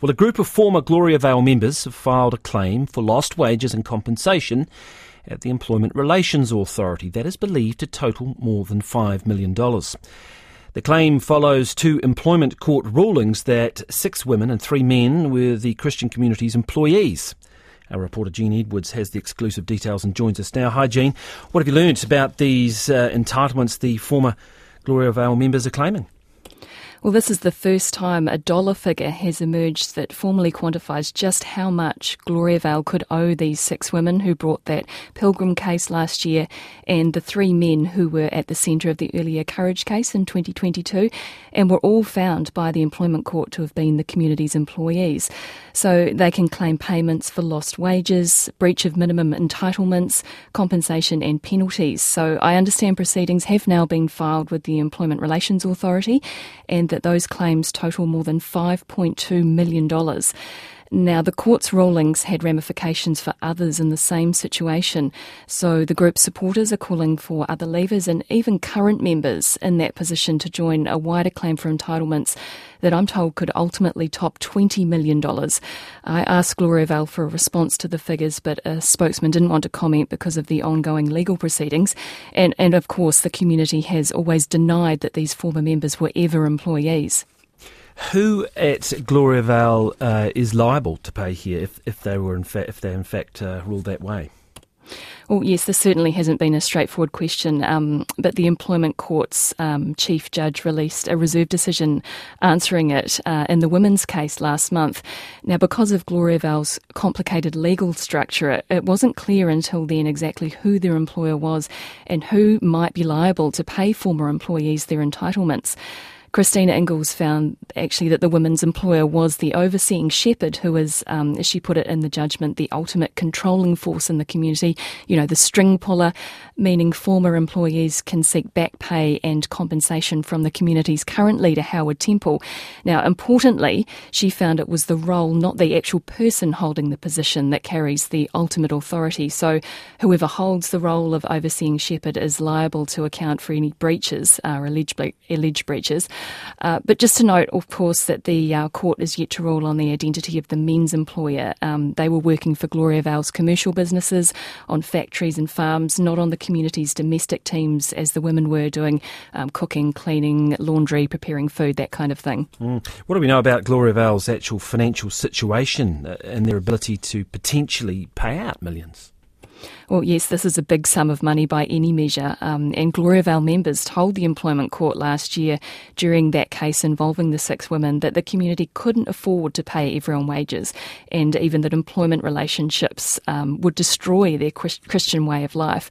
Well, a group of former Gloriavale members have filed a claim for lost wages and compensation at the Employment Relations Authority that is believed to total more than $5 million. The claim follows two employment court rulings that six women and three men were the Christian community's employees. Our reporter Jean Edwards has the exclusive details and joins us now. Hi, Jean. What have you learned about these uh, entitlements the former Gloria Vale members are claiming? Well, this is the first time a dollar figure has emerged that formally quantifies just how much Gloriavale could owe these six women who brought that Pilgrim case last year and the three men who were at the centre of the earlier Courage case in 2022 and were all found by the Employment Court to have been the community's employees. So they can claim payments for lost wages, breach of minimum entitlements, compensation and penalties. So I understand proceedings have now been filed with the Employment Relations Authority and that those claims total more than $5.2 million. Now, the court's rulings had ramifications for others in the same situation, so the group's supporters are calling for other leavers and even current members in that position to join a wider claim for entitlements that I'm told could ultimately top $20 million. I asked Gloriavale for a response to the figures, but a spokesman didn't want to comment because of the ongoing legal proceedings. And, and of course, the community has always denied that these former members were ever employees. Who at Gloriavale uh, is liable to pay here if, if they were in fact if they in fact uh, ruled that way? Well, yes, this certainly hasn't been a straightforward question, um, but the Employment Court's um, chief judge released a reserve decision answering it uh, in the women's case last month. Now, because of Gloriavale's complicated legal structure, it wasn't clear until then exactly who their employer was and who might be liable to pay former employees their entitlements. Christina Inglis found actually that the women's employer was the overseeing shepherd who was, um, as she put it in the judgment, the ultimate controlling force in the community. You know, the string puller, meaning former employees can seek back pay and compensation from the community's current leader, Howard Temple. Now, importantly, she found it was the role, not the actual person holding the position, that carries the ultimate authority. So, whoever holds the role of overseeing shepherd is liable to account for any breaches, uh, alleged, alleged breaches. Uh, but just to note, of course, that the uh, court is yet to rule on the identity of the men's employer. Um, they were working for Gloriavale's commercial businesses, on factories and farms, not on the community's domestic teams as the women were doing um, cooking, cleaning, laundry, preparing food, that kind of thing. Mm. What do we know about Gloriavale's actual financial situation uh, and their ability to potentially pay out millions? Well, yes, this is a big sum of money by any measure. Um, and Gloriavale members told the Employment Court last year during that case involving the six women that the community couldn't afford to pay everyone wages and even that employment relationships um, would destroy their Christian way of life.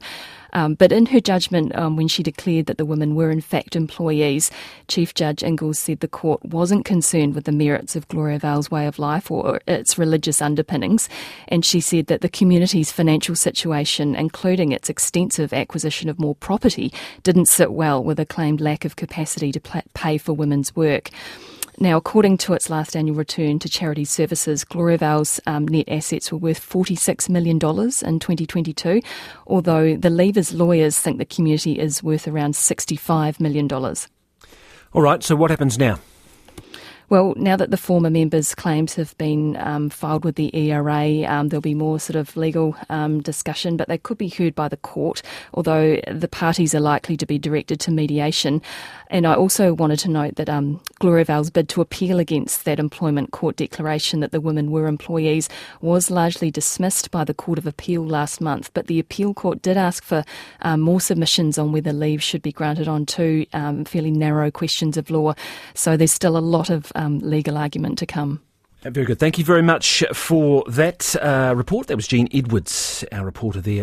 Um, but in her judgment, um, when she declared that the women were in fact employees, Chief Judge Inglis said the court wasn't concerned with the merits of Gloriavale's way of life or its religious underpinnings. And she said that the community's financial situation, including its extensive acquisition of more property, didn't sit well with a claimed lack of capacity to pay for women's work. Now, according to its last annual return to charity services, Gloriavale's um, net assets were worth $46 million in 2022, although the Leavers lawyers think the community is worth around $65 million. All right, so what happens now? Well, now that the former members' claims have been um, filed with the ERA, um, there'll be more sort of legal um, discussion, but they could be heard by the court, although the parties are likely to be directed to mediation. And I also wanted to note that um, Gloriavale's bid to appeal against that employment court declaration that the women were employees was largely dismissed by the Court of Appeal last month, but the appeal court did ask for um, more submissions on whether leave should be granted on two um, fairly narrow questions of law. So there's still a lot of um, legal argument to come. Very good. Thank you very much for that uh, report. That was Jean Edwards, our reporter there